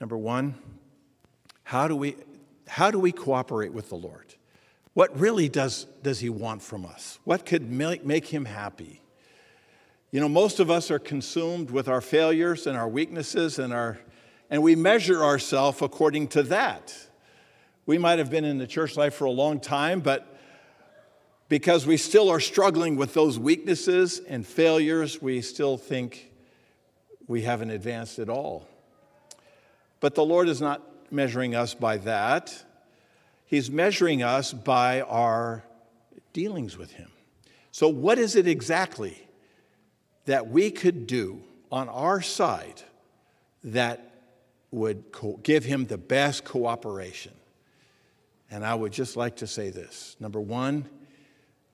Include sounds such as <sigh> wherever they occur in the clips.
Number one, how do we, how do we cooperate with the Lord? What really does, does He want from us? What could make, make Him happy? You know, most of us are consumed with our failures and our weaknesses and our and we measure ourselves according to that. We might have been in the church life for a long time, but because we still are struggling with those weaknesses and failures, we still think we haven't advanced at all. But the Lord is not measuring us by that. He's measuring us by our dealings with Him. So, what is it exactly that we could do on our side that would co- give Him the best cooperation? And I would just like to say this number one,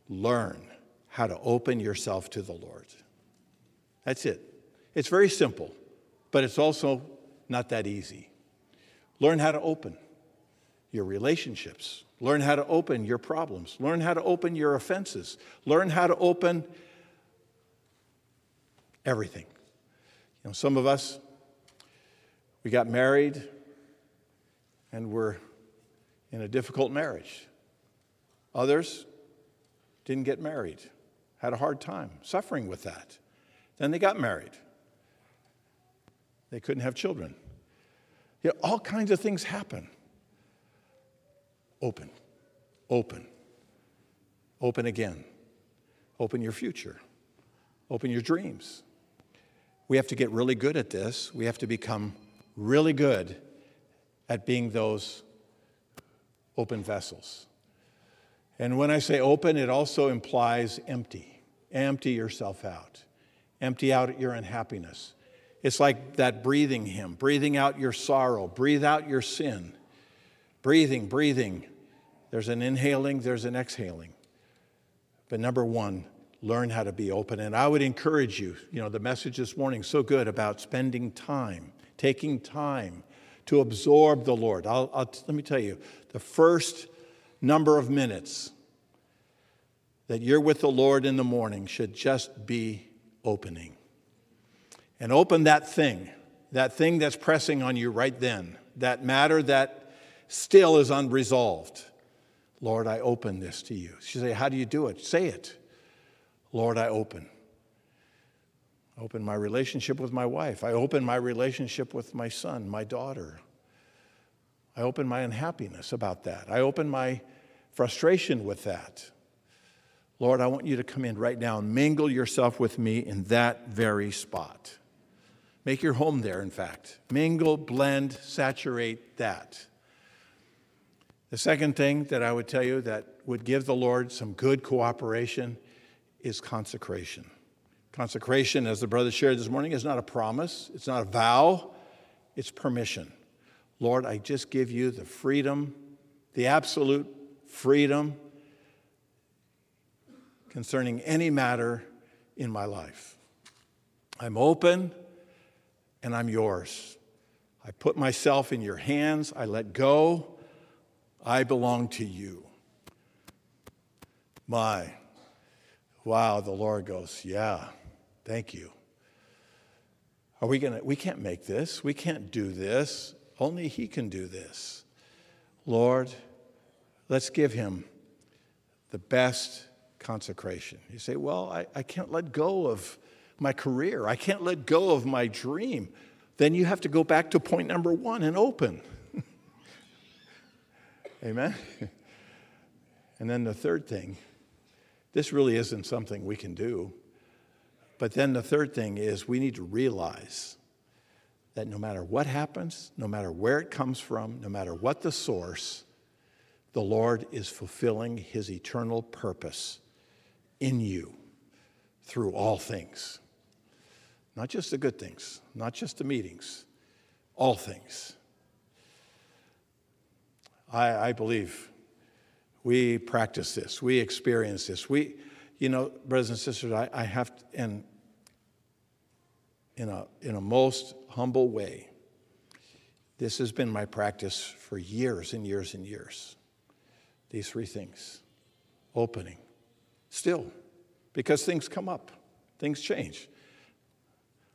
learn how to open yourself to the Lord. That's it. It's very simple, but it's also not that easy. Learn how to open your relationships. Learn how to open your problems. Learn how to open your offenses. Learn how to open everything. You know, some of us, we got married and we're in a difficult marriage. Others didn't get married, had a hard time, suffering with that. Then they got married. They couldn't have children. You know, all kinds of things happen. Open, open, open again. Open your future, open your dreams. We have to get really good at this. We have to become really good at being those open vessels. And when I say open, it also implies empty. Empty yourself out. Empty out your unhappiness. It's like that breathing hymn, breathing out your sorrow, breathe out your sin. Breathing, breathing. There's an inhaling, there's an exhaling. But number one, learn how to be open. And I would encourage you, you know, the message this morning so good about spending time, taking time to absorb the Lord. I'll, I'll, let me tell you, the first number of minutes that you're with the Lord in the morning should just be opening and open that thing, that thing that's pressing on you right then, that matter that still is unresolved. Lord, I open this to you. She say, How do you do it? Say it. Lord, I open. I open my relationship with my wife. I open my relationship with my son, my daughter. I open my unhappiness about that. I open my frustration with that. Lord, I want you to come in right now and mingle yourself with me in that very spot. Make your home there, in fact. Mingle, blend, saturate that. The second thing that I would tell you that would give the Lord some good cooperation is consecration. Consecration, as the brother shared this morning, is not a promise, it's not a vow, it's permission. Lord, I just give you the freedom, the absolute freedom concerning any matter in my life. I'm open and I'm yours. I put myself in your hands. I let go. I belong to you. My, wow, the Lord goes, yeah, thank you. Are we going to, we can't make this. We can't do this. Only He can do this. Lord, let's give Him the best consecration. You say, well, I, I can't let go of my career. I can't let go of my dream. Then you have to go back to point number one and open. <laughs> Amen? And then the third thing this really isn't something we can do. But then the third thing is we need to realize that no matter what happens, no matter where it comes from, no matter what the source, the Lord is fulfilling his eternal purpose in you through all things. Not just the good things, not just the meetings, all things. I, I believe we practice this, we experience this. We, you know, brothers and sisters, I, I have, to, and in a, in a most humble way, this has been my practice for years and years and years. These three things opening, still, because things come up, things change,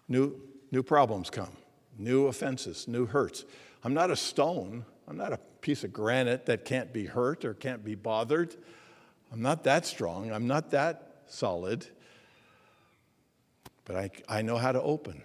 new, new problems come, new offenses, new hurts. I'm not a stone. I'm not a piece of granite that can't be hurt or can't be bothered. I'm not that strong. I'm not that solid. But I, I know how to open.